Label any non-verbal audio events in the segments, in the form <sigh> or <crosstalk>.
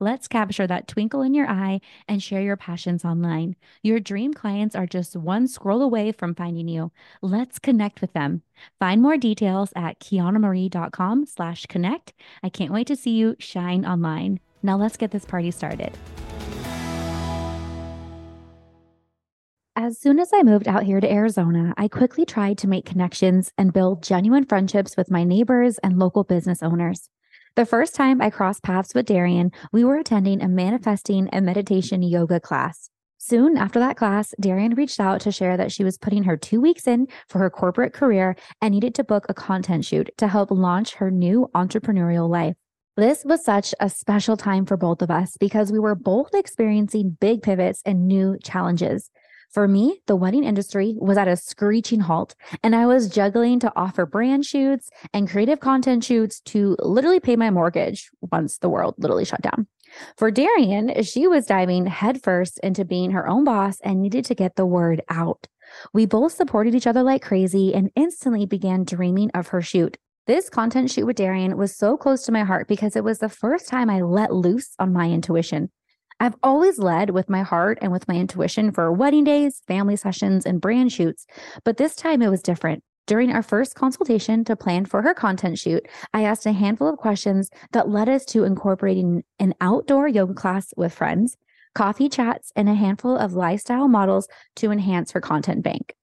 Let's capture that twinkle in your eye and share your passions online. Your dream clients are just one scroll away from finding you. Let's connect with them. Find more details at quiannamarie.com slash connect. I can't wait to see you shine online. Now let's get this party started. As soon as I moved out here to Arizona, I quickly tried to make connections and build genuine friendships with my neighbors and local business owners. The first time I crossed paths with Darien, we were attending a manifesting and meditation yoga class. Soon after that class, Darien reached out to share that she was putting her two weeks in for her corporate career and needed to book a content shoot to help launch her new entrepreneurial life. This was such a special time for both of us because we were both experiencing big pivots and new challenges. For me, the wedding industry was at a screeching halt, and I was juggling to offer brand shoots and creative content shoots to literally pay my mortgage once the world literally shut down. For Darien, she was diving headfirst into being her own boss and needed to get the word out. We both supported each other like crazy and instantly began dreaming of her shoot. This content shoot with Darien was so close to my heart because it was the first time I let loose on my intuition. I've always led with my heart and with my intuition for wedding days, family sessions, and brand shoots, but this time it was different. During our first consultation to plan for her content shoot, I asked a handful of questions that led us to incorporating an outdoor yoga class with friends, coffee chats, and a handful of lifestyle models to enhance her content bank.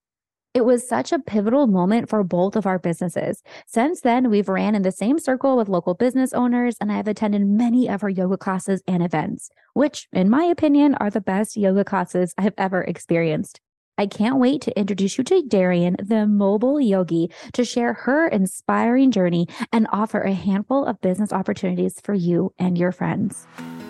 It was such a pivotal moment for both of our businesses. Since then, we've ran in the same circle with local business owners, and I have attended many of her yoga classes and events, which, in my opinion, are the best yoga classes I've ever experienced. I can't wait to introduce you to Darien, the mobile yogi, to share her inspiring journey and offer a handful of business opportunities for you and your friends.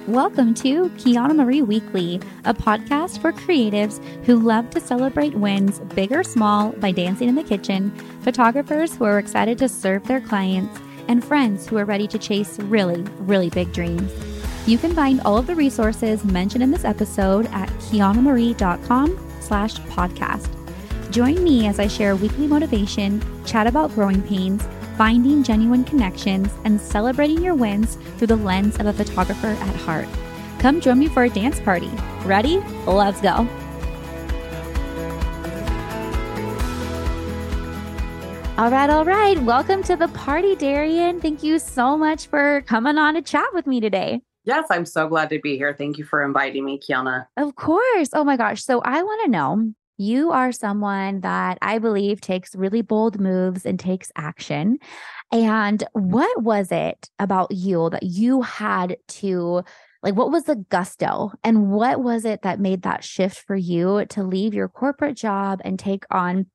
Welcome to Quianna Marie Weekly, a podcast for creatives who love to celebrate wins, big or small, by dancing in the kitchen, photographers who are excited to serve their clients, and friends who are ready to chase really, really big dreams. You can find all of the resources mentioned in this episode at quiannamarie.com slash podcast. Join me as I share weekly motivation, chat about growing pains, finding genuine connections, and celebrating your wins through the lens of a photographer at heart. Come join me for a dance party. Ready? Let's go. All right, all right. Welcome to the party, Darien. Thank you so much for coming on to chat with me today. Yes, I'm so glad to be here. Thank you for inviting me, Quianna. Of course. Oh my gosh. So I want to know you are someone that I believe takes really bold moves and takes action. And what was it about you that you had to like what was the gusto? And what was it that made that shift for you to leave your corporate job and take on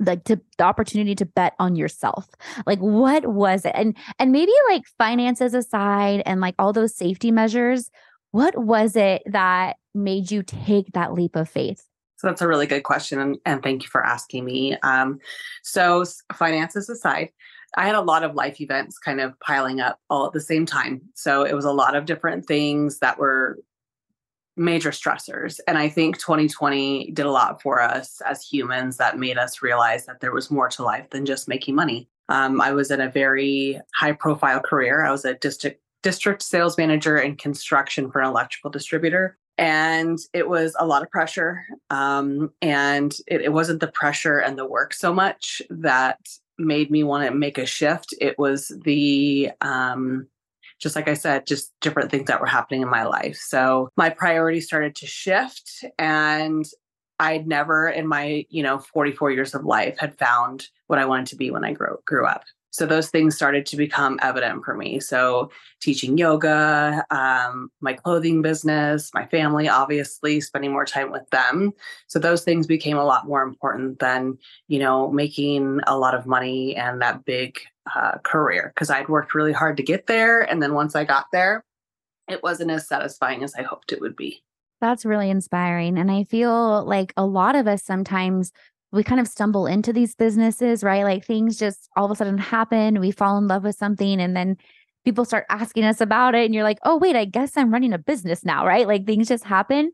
like to the opportunity to bet on yourself? Like what was it? And and maybe like finances aside and like all those safety measures what was it that made you take that leap of faith so that's a really good question, and, and thank you for asking me. Um, so finances aside, I had a lot of life events kind of piling up all at the same time. So it was a lot of different things that were major stressors. And I think 2020 did a lot for us as humans that made us realize that there was more to life than just making money. Um, I was in a very high profile career. I was a district district sales manager in construction for an electrical distributor and it was a lot of pressure um, and it, it, wasn't the pressure and the work so much that made me want to make a shift it was the um, just like I said, just different things that were happening in my life. So my priorities started to shift and I'd never in my, you know, 44 years of life had found what I wanted to be when I grew grew up. So those things started to become evident for me. So teaching yoga, um, my clothing business, my family, obviously spending more time with them. So those things became a lot more important than, you know, making a lot of money and that big uh, career because I'd worked really hard to get there. And then once I got there, it wasn't as satisfying as I hoped it would be. That's really inspiring. And I feel like a lot of us sometimes we kind of stumble into these businesses, right? Like things just all of a sudden happen. We fall in love with something and then people start asking us about it. And you're like, oh, wait, I guess I'm running a business now, right? Like things just happen.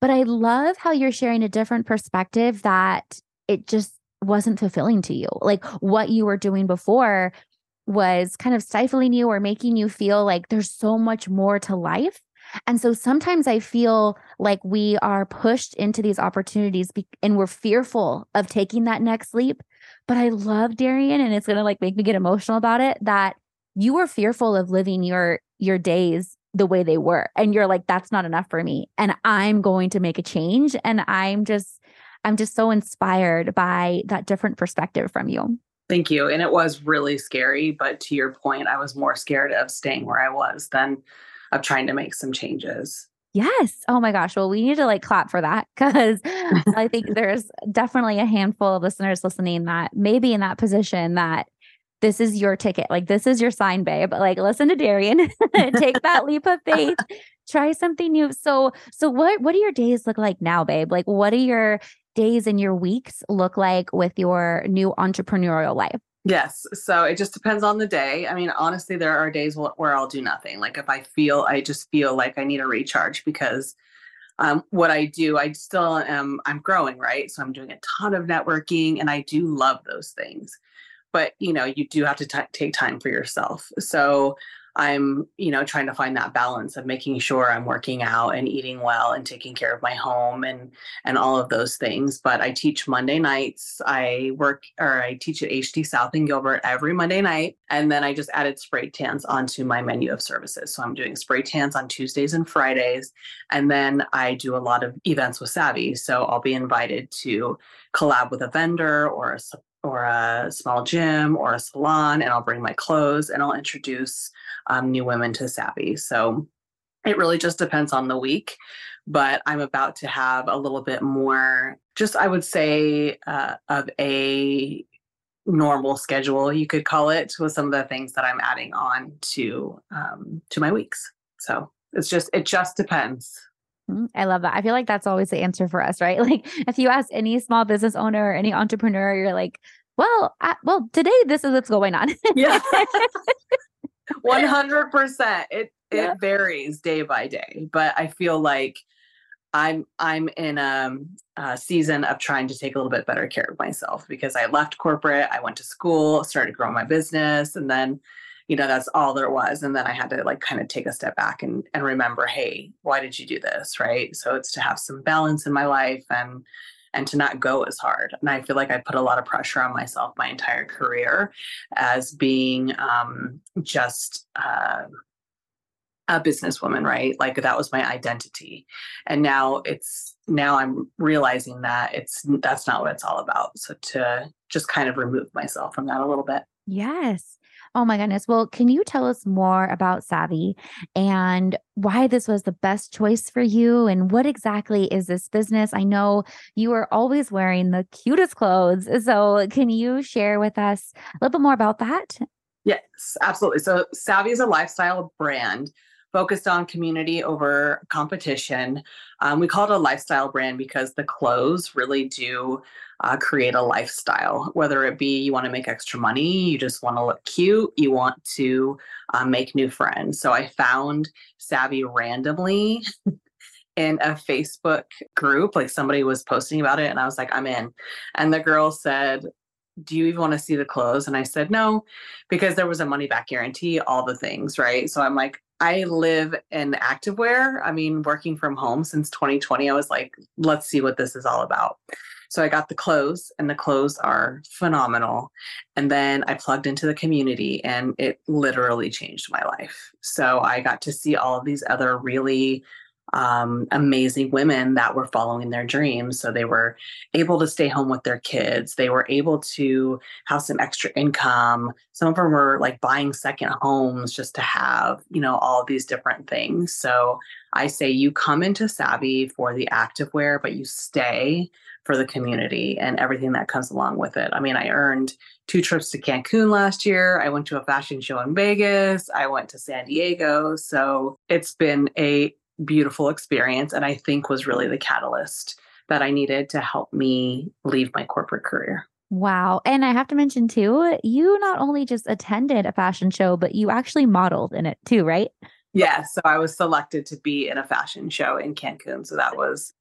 But I love how you're sharing a different perspective that it just wasn't fulfilling to you. Like what you were doing before was kind of stifling you or making you feel like there's so much more to life. And so sometimes I feel like we are pushed into these opportunities be- and we're fearful of taking that next leap. But I love Darien and it's going to like make me get emotional about it that you were fearful of living your your days the way they were and you're like that's not enough for me and I'm going to make a change and I'm just I'm just so inspired by that different perspective from you. Thank you. And it was really scary. But to your point, I was more scared of staying where I was than of trying to make some changes. Yes. Oh my gosh. Well, we need to like clap for that because <laughs> I think there's definitely a handful of listeners listening that may be in that position that this is your ticket. Like, this is your sign, babe. Like, listen to Darien, <laughs> take that leap of faith, try something new. So, so what, what do your days look like now, babe? Like, what are your days and your weeks look like with your new entrepreneurial life? Yes. So it just depends on the day. I mean, honestly, there are days where I'll do nothing. Like if I feel, I just feel like I need a recharge because um, what I do, I still am, I'm growing, right? So I'm doing a ton of networking and I do love those things. But, you know, you do have to t- take time for yourself. So I'm, you know, trying to find that balance of making sure I'm working out and eating well and taking care of my home and and all of those things. But I teach Monday nights. I work or I teach at HD South in Gilbert every Monday night. And then I just added spray tans onto my menu of services. So I'm doing spray tans on Tuesdays and Fridays. And then I do a lot of events with Savvy. So I'll be invited to collab with a vendor or a or a small gym or a salon and I'll bring my clothes and I'll introduce um, new women to Savvy. So it really just depends on the week. But I'm about to have a little bit more, just I would say, uh, of a normal schedule, you could call it, with some of the things that I'm adding on to um, to my weeks. So it's just it just depends. Mm-hmm. I love that. I feel like that's always the answer for us, right? <laughs> Like if you ask any small business owner or any entrepreneur, you're like, well, I, well, today this is what's going on. <laughs> yeah. <laughs> 100%. It yeah. it varies day by day, but I feel like I'm I'm in a, a, season of trying to take a little bit better care of myself because I left corporate, I went to school, started growing my business, and then you know that's all there was and then i had to like kind of take a step back and and remember hey why did you do this right so it's to have some balance in my life and and to not go as hard. And I feel like I put a lot of pressure on myself my entire career as being um, just uh, a businesswoman, right? Like that was my identity. And now it's now I'm realizing that it's that's not what it's all about. So to just kind of remove myself from that a little bit. Yes. Oh my goodness. Well, can you tell us more about Savvy and why this was the best choice for you? And what exactly is this business? I know you are always wearing the cutest clothes. So, can you share with us a little bit more about that? Yes, absolutely. So, Savvy is a lifestyle brand focused on community over competition. Um, we call it a lifestyle brand because the clothes really do uh, create a lifestyle, whether it be you want to make extra money, you just want to look cute, you want to uh, make new friends. So I found Savvy randomly <laughs> in a Facebook group, like somebody was posting about it, and I was like, I'm in. And the girl said, do you even want to see the clothes? And I said, no, because there was a money back guarantee, all the things, right? So I'm like, I live in activewear. I mean, working from home since 2020, I was like, let's see what this is all about. So I got the clothes, and the clothes are phenomenal. And then I plugged into the community, and it literally changed my life. So I got to see all of these other really um, amazing women that were following their dreams. So they were able to stay home with their kids. They were able to have some extra income. Some of them were like buying second homes just to have, you know, all these different things. So I say you come into Savvy for the activewear, but you stay for the community and everything that comes along with it. I mean, I earned two trips to Cancun last year. I went to a fashion show in Vegas. I went to San Diego. So it's been a beautiful experience and I think was really the catalyst that I needed to help me leave my corporate career. Wow. And I have to mention too, you not only just attended a fashion show, but you actually modeled in it too, right? Yeah. So I was selected to be in a fashion show in Cancun. So that was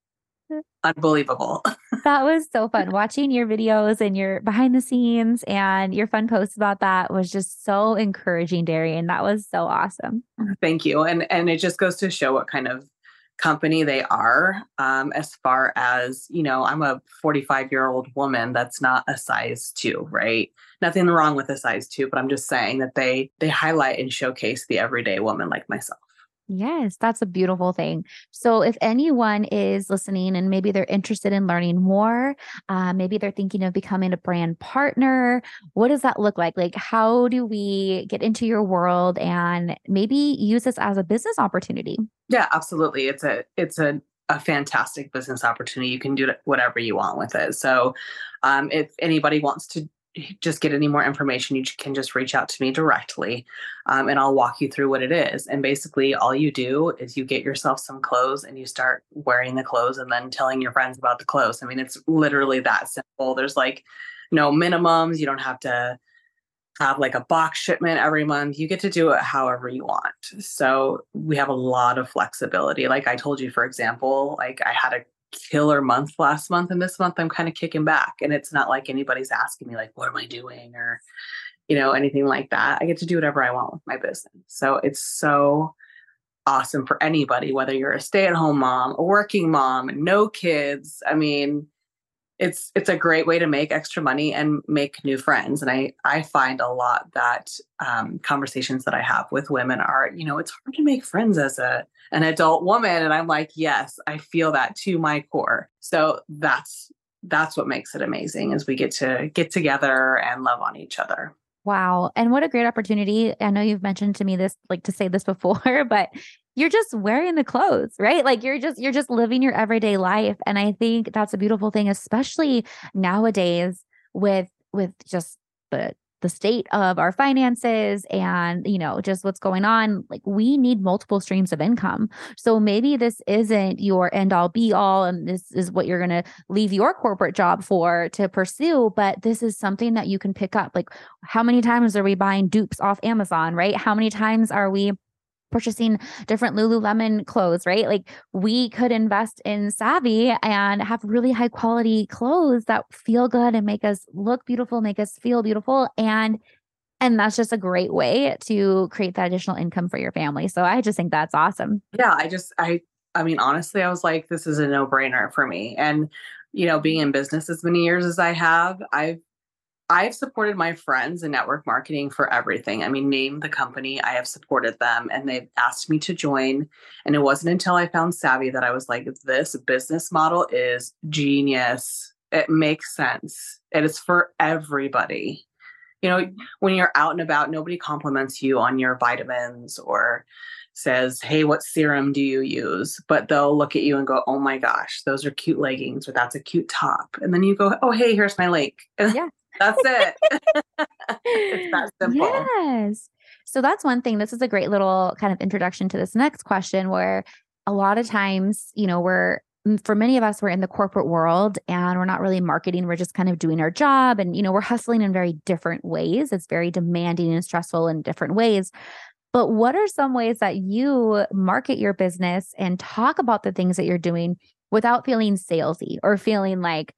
unbelievable. <laughs> that was so fun. Watching your videos and your behind the scenes and your fun posts about that was just so encouraging, Darien. That was so awesome. Thank you. And and it just goes to show what kind of company they are um, as far as you know i'm a 45 year old woman that's not a size two right nothing wrong with a size two but i'm just saying that they they highlight and showcase the everyday woman like myself Yes, that's a beautiful thing. So, if anyone is listening and maybe they're interested in learning more, uh, maybe they're thinking of becoming a brand partner, what does that look like? Like, how do we get into your world and maybe use this as a business opportunity? Yeah, absolutely. It's a it's a a fantastic business opportunity. You can do whatever you want with it. So, um, if anybody wants to just get any more information, you can just reach out to me directly um, and I'll walk you through what it is. And basically, all you do is you get yourself some clothes and you start wearing the clothes and then telling your friends about the clothes. I mean, it's literally that simple. There's like no minimums. You don't have to have like a box shipment every month. You get to do it however you want. So we have a lot of flexibility. Like I told you, for example, like I had a killer month last month and this month I'm kind of kicking back and it's not like anybody's asking me like what am I doing or you know anything like that. I get to do whatever I want with my business. So it's so awesome for anybody whether you're a stay-at-home mom, a working mom, no kids. I mean, it's it's a great way to make extra money and make new friends. And i i find a lot that um, conversations that i have with women are you know it's hard to make friends as a an adult woman. And i'm like yes i feel that to my core. So that's that's what makes it amazing is we get to get together and love on each other Wow. And what a great opportunity. I know you've mentioned to me this, like to say this <laughs> before, but you're just wearing the clothes, right? Like you're just you're just living your everyday life and I think that's a beautiful thing especially nowadays with with just the the state of our finances and you know just what's going on like we need multiple streams of income. So maybe this isn't your end all be all and this is what you're going to leave your corporate job for to pursue but this is something that you can pick up. Like how many times are we buying dupes off amazon right? How many times are we purchasing different Lululemon clothes, right? Like we could invest in Savvy and have really high quality clothes that feel good and make us look beautiful, make us feel beautiful and and that's just a great way to create that additional income for your family. So I just think that's awesome. Yeah, I just I I mean honestly I was like this is a no-brainer for me. And you know, being in business as many years as I have, I've I've supported my friends in network marketing for everything. I mean, name the company, I have supported them and they've asked me to join. And it wasn't until I found Savvy that I was like, this business model is genius. It makes sense. It is for everybody. You know, mm-hmm. when you're out and about, nobody compliments you on your vitamins or says, Hey, what serum do you use? But they'll look at you and go, Oh my gosh, those are cute leggings, or that's a cute top. And then you go, Oh, hey, here's my link. <laughs> Yeah. That's it. <laughs> it's that <laughs> simple. Yes. So that's one thing. This is a great little kind of introduction to this next question where a lot of times, you know, we're for many of us, we're in the corporate world and we're not really marketing. We're just kind of doing our job and, you know, we're hustling in very different ways. It's very demanding and stressful in different ways. But what are some ways that you market your business and talk about the things that you're doing without feeling salesy or feeling like,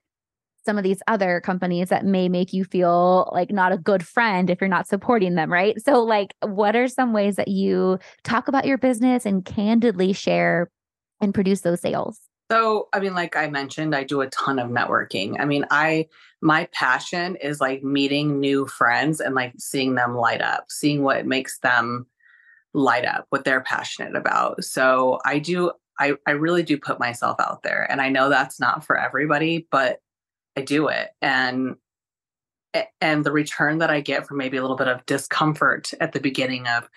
some of these other companies that may make you feel like not a good friend if you're not supporting them, right? So, like, what are some ways that you talk about your business and candidly share and produce those sales? So, I mean, like I mentioned, I do a ton of networking. I mean, I, my passion is like meeting new friends and like seeing them light up, seeing what makes them light up, what they're passionate about. So, I do, I, I really do put myself out there. And I know that's not for everybody, but I do it. And, and the return that I get from maybe a little bit of discomfort at the beginning of,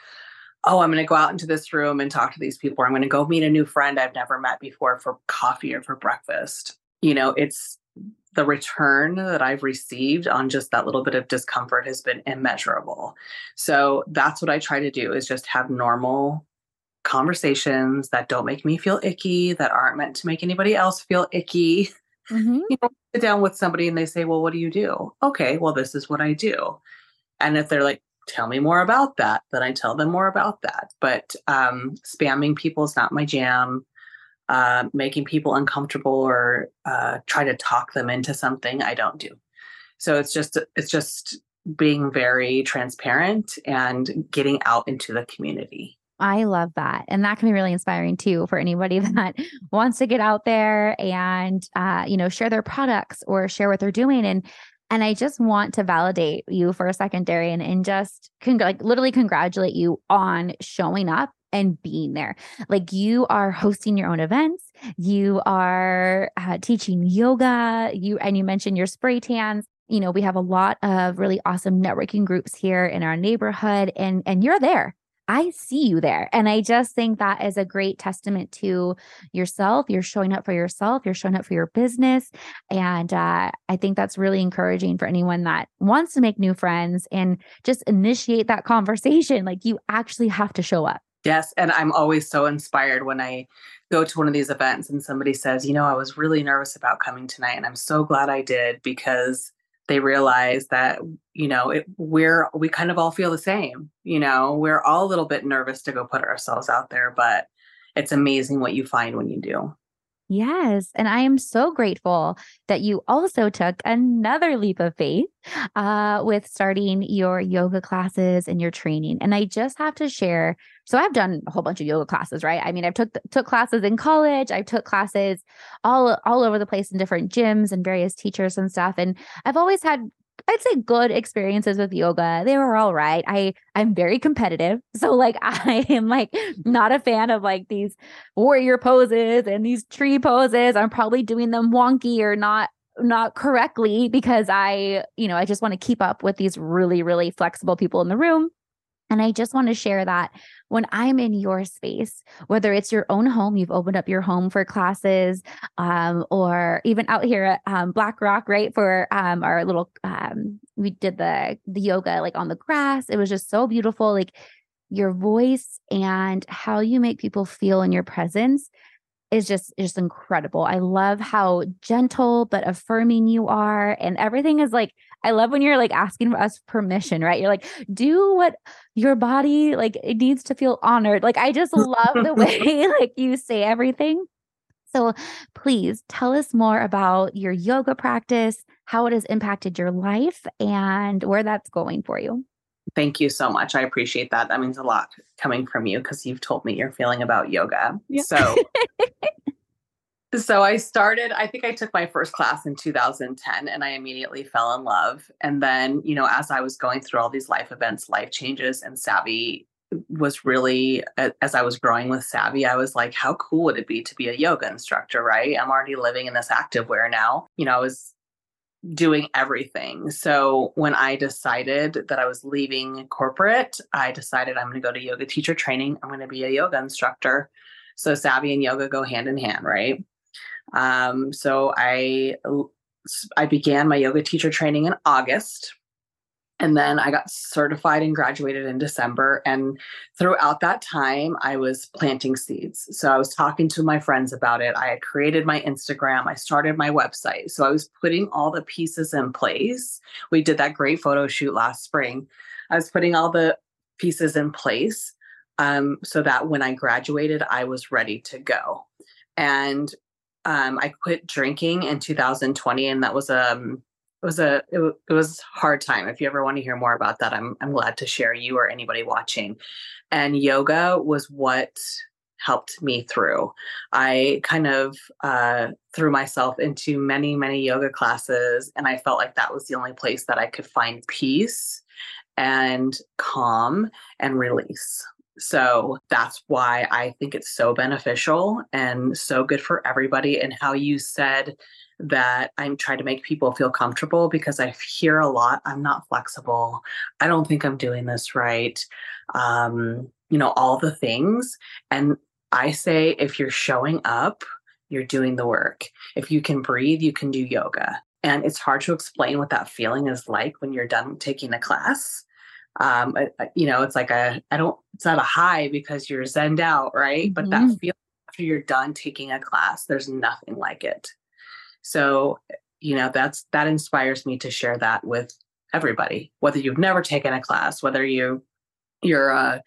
oh, I'm going to go out into this room and talk to these people. Or I'm going to go meet a new friend I've never met before for coffee or for breakfast. You know, it's the return that I've received on just that little bit of discomfort has been immeasurable. So that's what I try to do is just have normal conversations that don't make me feel icky, that aren't meant to make anybody else feel icky. Mm-hmm. You know, sit down with somebody and they say, Well, what do you do? Okay, well, this is what I do. And if they're like, tell me more about that then i tell them more about that but um, spamming people is not my jam uh, making people uncomfortable or uh, try to talk them into something i don't do so it's just it's just being very transparent and getting out into the community I love that. And that can be really inspiring too for anybody <laughs> that wants to get out there and, uh, you know, share their products or share what they're doing. And and I just want to validate you for a second, Darien, and just con- like literally congratulate you on showing up and being there. Like you are hosting your own events, you are uh, teaching yoga, you and you mentioned your spray tans. You know, we have a lot of really awesome networking groups here in our neighborhood, and and you're there. I see you there. And I just think that is a great testament to yourself. You're showing up for yourself, you're showing up for your business. And uh, I think that's really encouraging for anyone that wants to make new friends and just initiate that conversation. Like you actually have to show up. Yes. And I'm always so inspired when I go to one of these events and somebody says, you know, I was really nervous about coming tonight. And I'm so glad I did because they realize that you know it, we're we kind of all feel the same you know? We're all a little bit nervous to go put ourselves out there but it's amazing what you find when you do Yes. And I am so grateful that you also took another leap of faith uh, with starting your yoga classes and your training. And I just have to share. So I've done a whole bunch of yoga classes, right? I mean, I've took took classes in college. I've took classes all all over the place in different gyms and various teachers and stuff. And I've always had I'd say good experiences with yoga. They were all right. I I'm very competitive. <laughs> So like I am like not a fan of like these warrior poses and these tree poses. I'm probably doing them wonky or not not correctly because I, you know, I just want to keep up with these really really flexible people in the room. And I just want to share that when I'm in your space, whether it's your own home, you've opened up your home for classes, um, or even out here at um, Black Rock, right? For um, our little, um, we did the the yoga like on the grass. It was just so beautiful. Like your voice and how you make people feel in your presence is just just incredible. I love how gentle but affirming you are and everything is like I love when you're like asking us permission, right? You're like do what your body like it needs to feel honored. Like I just <laughs> love the way <laughs> like you say everything. So please tell us more about your yoga practice, how it has impacted your life and where that's going for you. Thank you so much. I appreciate that. That means a lot coming from you because you've told me your feeling about yoga. Yeah. So <laughs> So I started, I think I took my first class in 2010 and I immediately fell in love. And then, you know, as I was going through all these life events, life changes, and Savvy was really, as I was growing with Savvy, I was like, how cool would it be to be a yoga instructor, right? I'm already living in this active wear now. You know, I was doing everything. So when I decided that I was leaving corporate, I decided I'm going to go to yoga teacher training. I'm going to be a yoga instructor. So savvy and yoga go hand in hand, right? Um, so I I began my yoga teacher training in August and then I got certified and graduated in December. And throughout that time, I was planting seeds. So I was talking to my friends about it. I had created my Instagram, I started my website. So I was putting all the pieces in place. We did that great photo shoot last spring. I was putting all the pieces in place um, so that when I graduated, I was ready to go. And um, I quit drinking in 2020, and that was um, it was a it, it was hard time. If you ever want to hear more about that, I'm I'm glad to share you or anybody watching. And yoga was what helped me through. I kind of uh, threw myself into many, many yoga classes, and I felt like that was the only place that I could find peace and calm and release. So that's why I think it's so beneficial and so good for everybody. And how you said that I'm trying to make people feel comfortable because I hear a lot I'm not flexible. I don't think I'm doing this right. Um, you know, all the things. And I say if you're showing up, you're doing the work. If you can breathe, you can do yoga. And it's hard to explain what that feeling is like when you're done taking a class. Um, you know, it's like a, I don't, it's not a high because you're zened out, right? Mm-hmm. But that mm-hmm. feeling after you're done taking a class, there's nothing like it. So, you know, that's, that inspires me to share that with everybody, whether you've never taken a class, whether you you're a,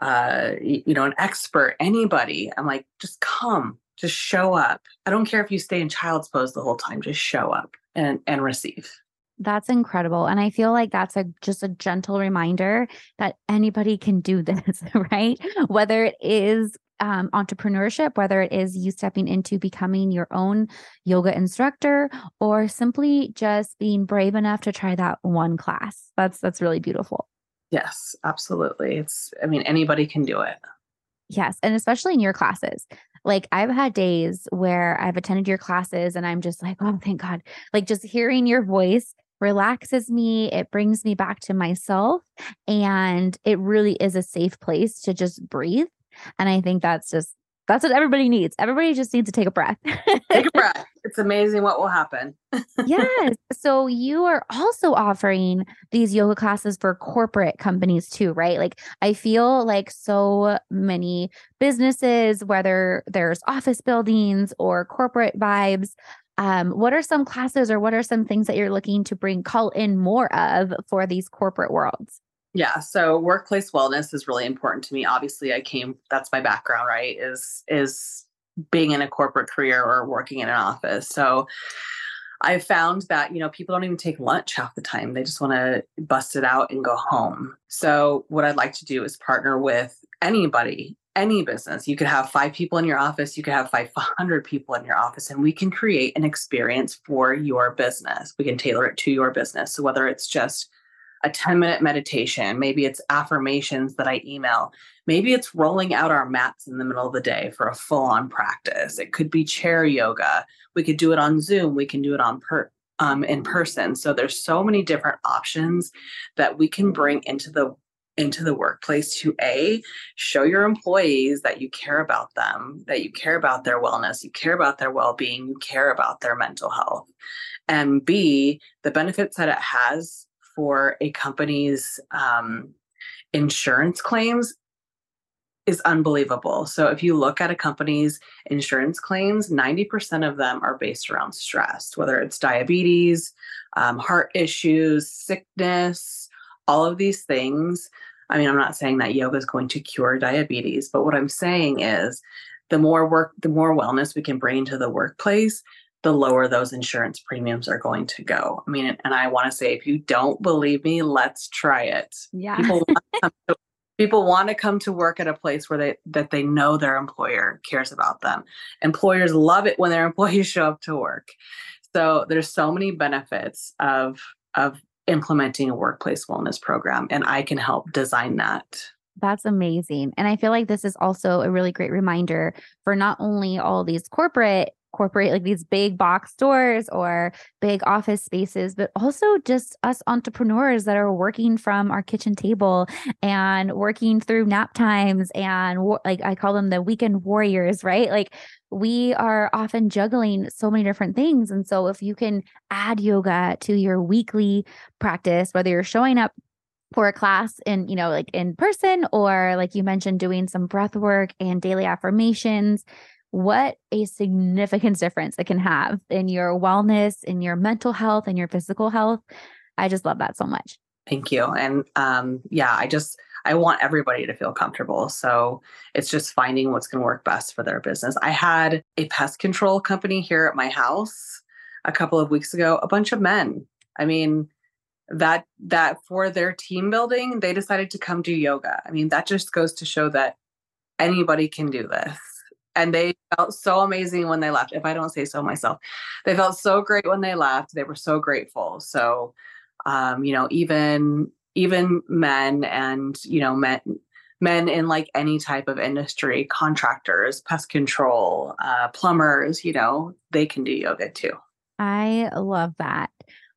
uh, you know, an expert, anybody. I'm like, just come, just show up. I don't care if you stay in child's pose the whole time. Just show up and and receive. That's incredible. And I feel like that's a just a gentle reminder that anybody can do <laughs> this, right? Whether it is um, entrepreneurship, whether it is you stepping into becoming your own yoga instructor or simply just being brave enough to try that one class. That's that's really beautiful. Yes, absolutely. It's, I mean, anybody can do it. Yes. And especially in your classes. Like I've had days where I've attended your classes and I'm just like, oh, thank God. Like just hearing your voice relaxes me. It brings me back to myself. And it really is a safe place to just breathe. And I think that's just that's what everybody needs. Everybody just needs to take a breath. take a <laughs> breath. It's amazing what will happen. <laughs> yes. So you are also offering these yoga classes for corporate companies too, right? Like I feel like so many businesses, whether there's office buildings or corporate vibes, um, what are some classes or what are some things that you're looking to bring call in more of for these corporate worlds? Yeah, so workplace wellness is really important to me. Obviously, I came that's my background, right? Is is being in a corporate career or working in an office. So I found that, you know, people don't even take lunch half the time. They just want to bust it out and go home. So what I'd like to do is partner with anybody, any business. You could have 5 people in your office, you could have 500 <laughs> people in your office and we can create an experience for your business. We can tailor it to your business. So whether it's just a 10 minute meditation. Maybe it's affirmations that I email. Maybe it's rolling out our mats in the middle of the day for a full on practice. It could be chair yoga. We could do it on Zoom. We can do it on per, um, in person. So there's so many different options that we can bring into the into the workplace to a show your employees that you care about them that you care about their wellness you care about their well-being you care about their mental health and b the benefits that it has for a company's um, insurance claims is unbelievable. So if you look at a company's insurance claims, 90% of them are based around stress, whether it's diabetes, um, heart issues, sickness, all of these things. I mean, I'm not saying that yoga is going to cure diabetes, but what I'm saying is the more work, the more wellness we can bring into the workplace, the lower those insurance premiums are going to go. I mean, and I want to say, if you don't believe me, let's try it. Yeah. People <laughs> want, to, people want to come to work at a place where they that they know their employer cares about them. Employers love it when their <laughs> employees show up to work. So there's so many benefits of of implementing a workplace wellness program, and I can help design that. That's amazing. And I feel like this is also a really great reminder for not only all these corporate corporate like these big box stores or big office spaces but also just us entrepreneurs that are working from our kitchen table and working through nap times and like I call them the weekend warriors right? Like we are often juggling so many different things and so if you can add yoga to your weekly practice whether you're showing up for a class in you know like in person or like you mentioned doing some breath work and daily affirmations what a significant difference it can have in your wellness, in your mental health, and your physical health. I just love that so much. Thank you. And um, yeah, I just, I want everybody to feel comfortable. So it's just finding what's going to work best for their business. I had a pest control company here at my house a couple of weeks ago, a bunch of men. I mean, that that for their team building, they decided to come do yoga. I mean, that just goes to show that anybody can do this. And they felt so amazing when they left. If I don't say so myself, they felt so great when they left. They were so grateful. So, um, you know, even even men and you know men men in like any type of industry, contractors, pest control, uh, plumbers, you know, they can do yoga too. I love that.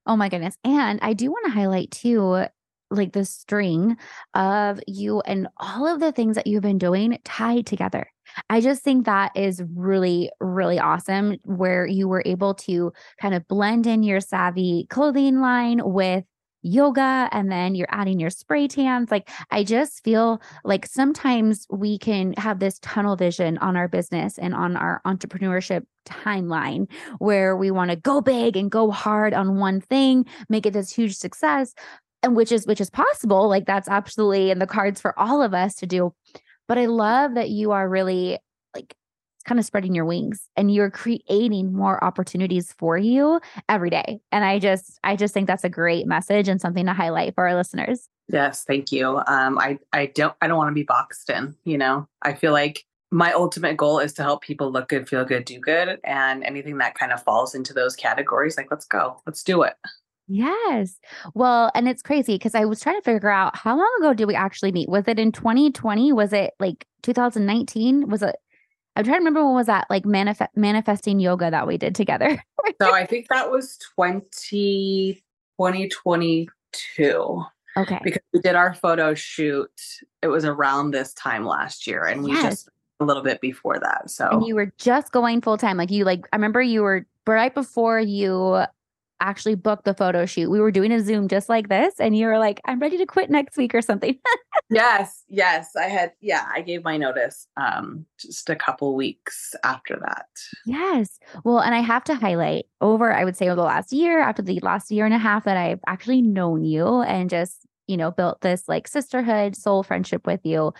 Oh my goodness. And I do want to highlight too like the string of you and all of the things that you've been doing tied together. I just think that is really, really awesome where you were able to kind of blend in your savvy clothing line with yoga and then you're adding your spray tans. Like, I just feel like sometimes we can have this tunnel vision on our business and on our entrepreneurship timeline where we want to go big and go hard on one thing, make it this huge success. And which is which is possible. Like that's absolutely in the cards for all of us to do. But I love that you are really like kind of spreading your wings and you're creating more opportunities for you every day. And I just I just think that's a great message and something to highlight for our listeners. Yes, thank you. Um I I don't I don't want to be boxed in, you know. I feel like my ultimate goal is to help people look good, feel good, do good and anything that kind of falls into those categories like let's go. Let's do it. Yes. Well, and it's crazy because I was trying to figure out how long ago did we actually meet? Was it in 2020? Was it like 2019? Was it I'm trying to remember when was that like manifest manifesting yoga that we did together. <laughs> so I think that was 20 2022. Okay. Because we did our photo shoot. It was around this time last year and we yes. just a little bit before that. So And you were just going full time. Like you like I remember you were right before you actually booked the photo shoot. We were doing a Zoom just like this, and you were like, I'm ready to quit next week or something. <laughs> yes, yes. I had, yeah, I gave my notice um just a couple weeks after that. Yes. Well, and I have to highlight over, I would say over the last year, after the last year and a half that I've actually known you and just, you know, built this like sisterhood, soul friendship with you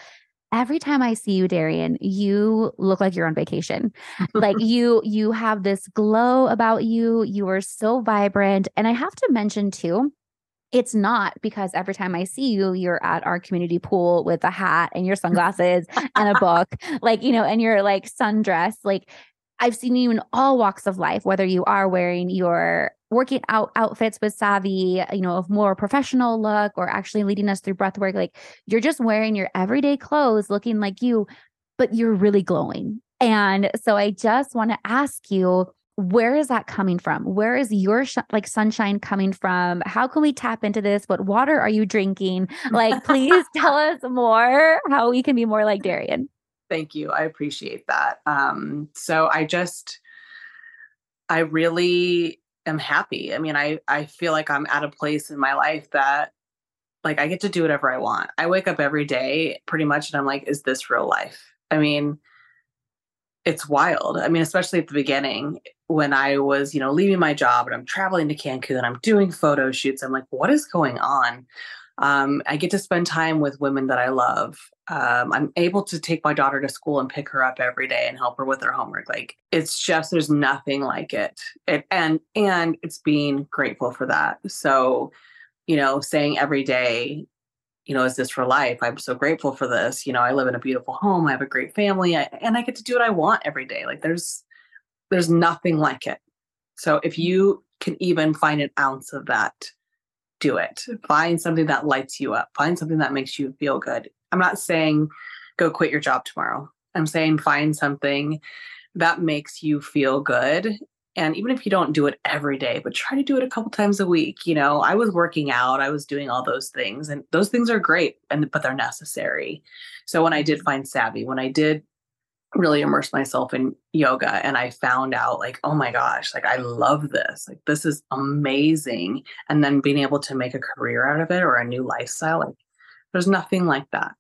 every time I see you, Darien, you look like you're on vacation. like <laughs> you, you have this glow about you. You are so vibrant. And I have to mention too, it's not because every time I see you, you're at our community pool with a hat and your <laughs> sunglasses and a book, like, you know, and you're like sundress. Like, I've seen you in all walks of life, whether you are wearing your working out outfits with Savvy, you know, of more professional look or actually leading us through breath work. Like you're just wearing your everyday clothes looking like you, but you're really glowing. And so I just want to ask you, where is that coming from? Where is your sh- like sunshine coming from? How can we tap into this? What water are you drinking? Like, <laughs> please tell us more how we can be more like Darien. Thank you. I appreciate that. Um, so I just, I really am happy. I mean, I I feel like I'm at a place in my life that like I get to do whatever I want. I wake up every day pretty much and I'm like, is this real life? I mean, it's wild. I mean, especially at the beginning when I was, you know, leaving my job and I'm traveling to Cancun and I'm doing photo shoots. I'm like, what is going on? Um, I get to spend time with women that I love. Um, I'm able to take my daughter to school and pick her up every day and help her with her homework. Like it's just there's nothing like it. it and and it's being grateful for that. So, you know, saying every day, you know, is this for life? I'm so grateful for this. You know, I live in a beautiful home. I have a great family, I, and I get to do what I want every day. Like there's there's nothing like it. So if you can even find an ounce of that do it. Find something that lights you up. Find something that makes you feel good. I'm not saying go quit your job tomorrow. I'm saying find something that makes you feel good. And even if you don't do it every day, but try to do it a couple times a week. You know, I was working out, I was doing all those things, and those things are great, and but they're necessary. So when I did mm-hmm. find Savvy, when I did really immerse myself in yoga and I found out like, oh my gosh, like I love this. Like this is amazing. And then being able to make a career out of it or a new lifestyle, like there's nothing like that.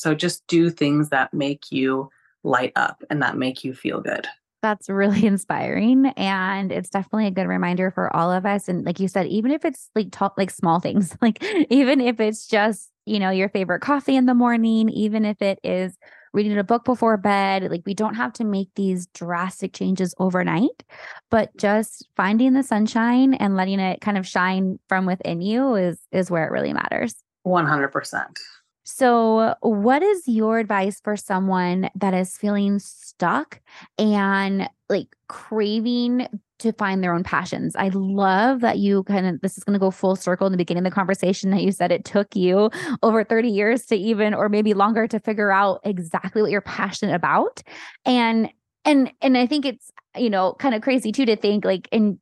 So just do things that make you light up and that make you feel good. That's really <laughs> inspiring. And it's definitely a good reminder for all of us. And like you said, even if it's like talk like small things, <laughs> like even if it's just, you know, your favorite coffee in the morning, even if it is reading a book before bed. Like we don't have to make these drastic changes overnight, but just finding the sunshine and letting it kind of shine from within you is is where it really matters. 100%. So, what is your advice for someone that is feeling stuck and like craving to find their own passions? I love that you kind of, this is going to go full circle in the beginning of the conversation that you said it took you over 30 years to even, or maybe longer to figure out exactly what you're passionate about. And, and, and I think it's, you know, kind of crazy too to think like, in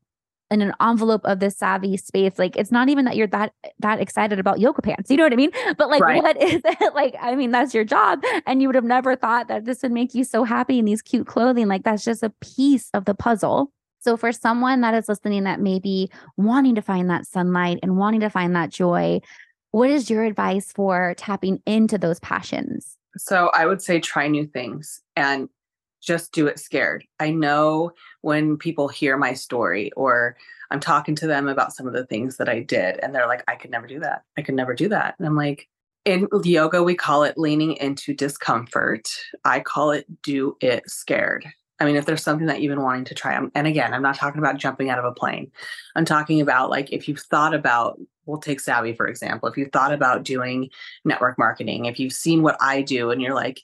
in an envelope of the savvy space like it's not even that you're that that excited about yoga pants you know what i mean? But like right. what <laughs> is it? Like i mean that's your job and you would have never thought that this would make you so happy in these cute clothing like that's just a piece of the puzzle. So for someone that is listening that may be wanting to find that sunlight and wanting to find that joy what is your advice for tapping into those passions? So i would say try new things and just do it scared. I know when people hear my story or I'm talking to them about some of the things that I did, and they're like, I could never do that. I could never do that. And I'm like, in yoga, we call it leaning into discomfort. I call it do it scared. I mean, if there's something that you've been wanting to try, and again, I'm not talking about jumping out of a plane. I'm talking about like if you've thought about, we'll take Savvy for example. If you've thought about doing network marketing, if you've seen what I do and you're like,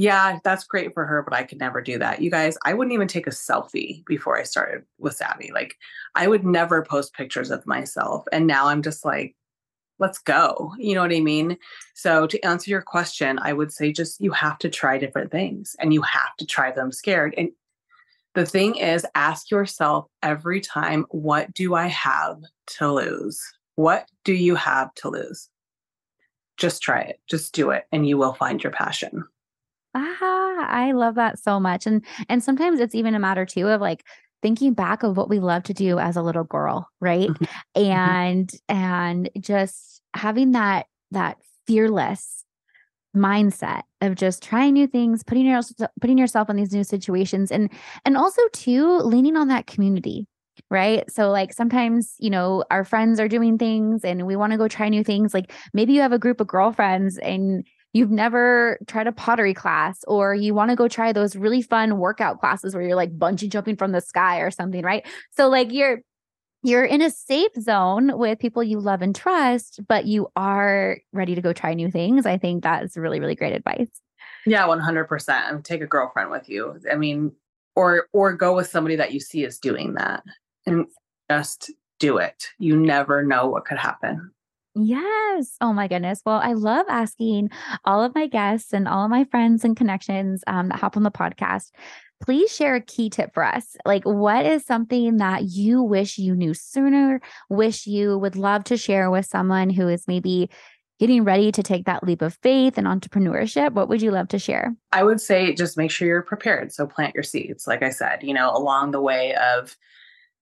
yeah, that's great for her, but I could never do that. You guys, I wouldn't even take a selfie before I started with Savvy. Like, I would never post pictures of myself. And now I'm just like, let's go. You know what I mean? So, to answer your question, I would say just you have to try different things and you have to try them scared. And the thing is, ask yourself every time, what do I have to lose? What do you have to lose? Just try it, just do it, and you will find your passion. Ah, I love that so much. And and sometimes it's even a matter too of like thinking back of what we love to do as a little girl, right? Mm-hmm. mm-hmm. And and just having that that fearless mindset of just trying new things, putting yourself putting yourself in these new situations and and also too leaning on that community. Right. So, like, sometimes, you know, our friends are doing things and we want to go try new things. Like, maybe you have a group of girlfriends and you've never tried a pottery class or you want to go try those really fun workout classes where you're like bungee jumping from the sky or something, right? So like you're you're in a safe zone with people you love and trust, but you are ready to go try new things. I think that's really really great advice. Yeah, 100%. take a girlfriend with you. I mean, or or go with somebody that you see is doing that and just do it. You never know what could happen. Yes. Oh my goodness. Well, I love asking all of my guests and all of my friends and connections um, that hop on the podcast. Please share a key tip for us. Like, what is something that you wish you knew sooner, wish you would love to share with someone who is maybe getting ready to take that leap of faith and entrepreneurship? What would you love to share? I would say just make sure you're prepared. So plant your seeds. Like I said, you know, along the way of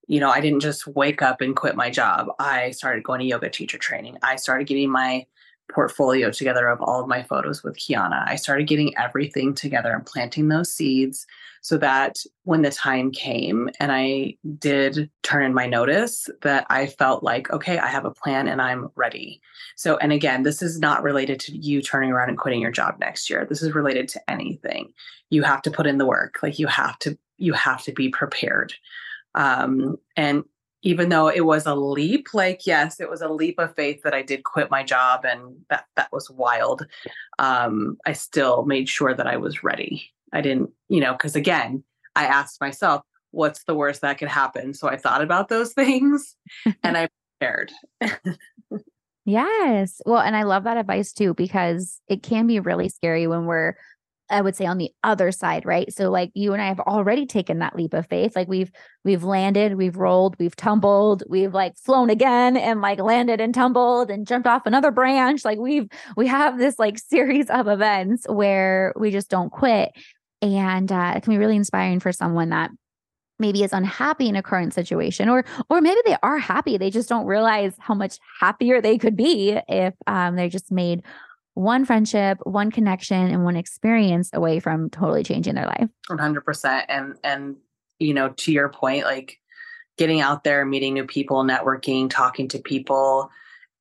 you know, I didn't just wake up and quit my job. I started going to yoga teacher training. I started getting my portfolio together of all of my photos with Quianna. I started getting everything together and planting those seeds so that when the time came and I did turn in my notice that I felt like okay, I have a plan and I'm ready. So and again, this is not related to you turning around and quitting your job next year. This is related to anything. You have to put in the work. Like you have to you have to be prepared. Um, and even though it was a leap, like, yes, it was a leap of faith that I did quit my job and that, that was wild. Um, I still made sure that I was ready. I didn't, you know, because again, I asked myself, what's the worst that could happen? So I thought about those <laughs> things and I prepared. <laughs> yes. Well, and I love that advice too, because it can be really scary when we're I would say on the other side, right? So like you and I have already taken that leap of faith. Like we've we've landed, we've rolled, we've tumbled, we've like flown again and like landed and tumbled and jumped off another branch. Like we've we have this like series of events where we just don't quit. And uh, it can be really inspiring for someone that maybe is unhappy in a current situation or or maybe they are happy they just don't realize how much happier they could be if um, they just made one friendship, one connection, and one experience away from totally changing their life. 100%. And, and, you know, to your point, like getting out there, meeting new people, networking, talking to people,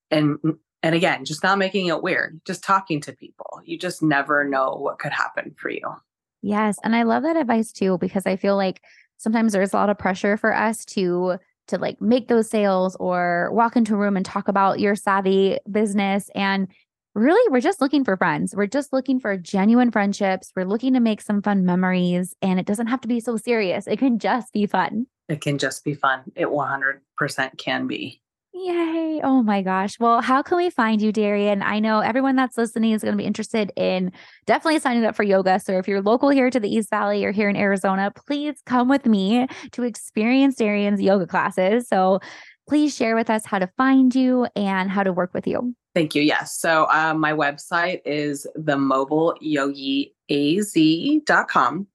and, and again, just not making it weird, just talking to people. You just never know what could happen for you. Yes. And I love that advice too, because I feel like sometimes there's a lot of pressure for us to to like make those sales or walk into a room and talk about your savvy business and really, we're just looking for friends. We're just looking for genuine friendships. We're looking to make some fun memories, and it doesn't have to be so serious. It can just be fun. It can just be fun. It 100% can be. Yay. Oh my gosh. Well, how can we find you, Darien? I know everyone that's listening is going to be interested in definitely signing up for yoga. So if you're local here to the East Valley or here in Arizona, please come with me to experience Darien's yoga classes. So please share with us how to find you and how to work with you. Thank you. Yes. So um, my website is the mobileyogiaz.com.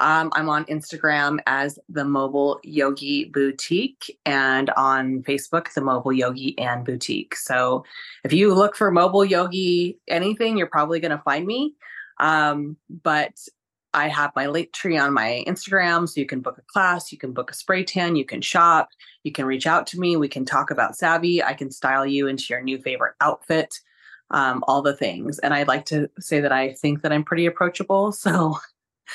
Um, I'm on Instagram as the Mobile Yogi Boutique and on Facebook, the Mobile Yogi and Boutique. So if you look for Mobile Yogi anything, you're probably going to find me. Um, but I have my Linktree on my Instagram, so you can book a class, you can book a spray tan, you can shop, you can reach out to me, we can talk about Savvy, I can style you into your new favorite outfit, um, all the things. And I'd like to say that I think that I'm pretty approachable. So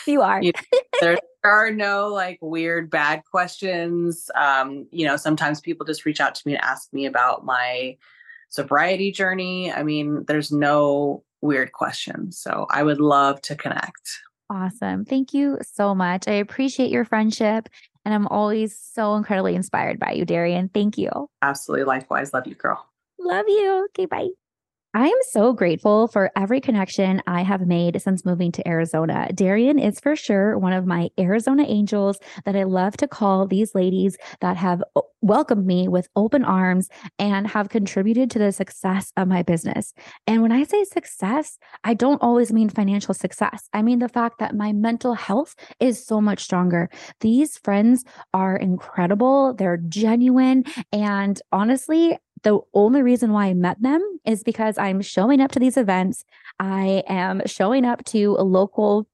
you are. you <laughs> know, there are no like weird bad questions. Um, you know, sometimes people just reach out to me and ask me about my sobriety journey. I mean, there's no weird questions. So I would love to connect. Awesome. Thank you so much. I appreciate your friendship and I'm always so incredibly inspired by you, Darien. Thank you. Absolutely. Likewise. Love you, girl. Love you. Okay, bye. I am so grateful for every connection I have made since moving to Arizona. Darien is for sure one of my Arizona angels that I love to call these ladies that have welcomed me with open arms and have contributed to the success of my business. And when I say success, I don't always mean financial success. I mean the fact that my mental health is so much stronger. These friends are incredible, they're genuine, and honestly, the only reason why I met them is because I'm showing up to these events. I am showing up to local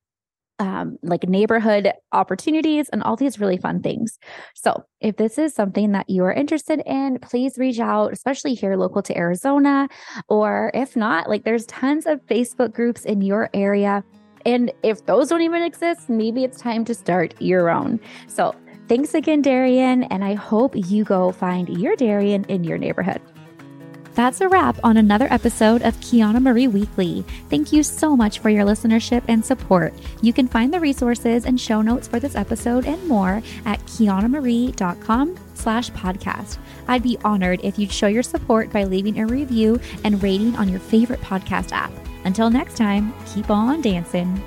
um, like neighborhood opportunities and all these really fun things. So, if this is something that you are interested in, please reach out, especially here local to Arizona. Or if not, like there's tons of Facebook groups in your area. And if those don't even exist, maybe it's time to start your own. So, Thanks again, Darien, and I hope you go find your Darien in your neighborhood. That's a wrap on another episode of Quianna Marie Weekly. Thank you so much for your listenership and support. You can find the resources and show notes for this episode and more at quiannamarie.com slash podcast. I'd be honored if you'd show your support by leaving a review and rating on your favorite podcast app. Until next time, keep on dancing.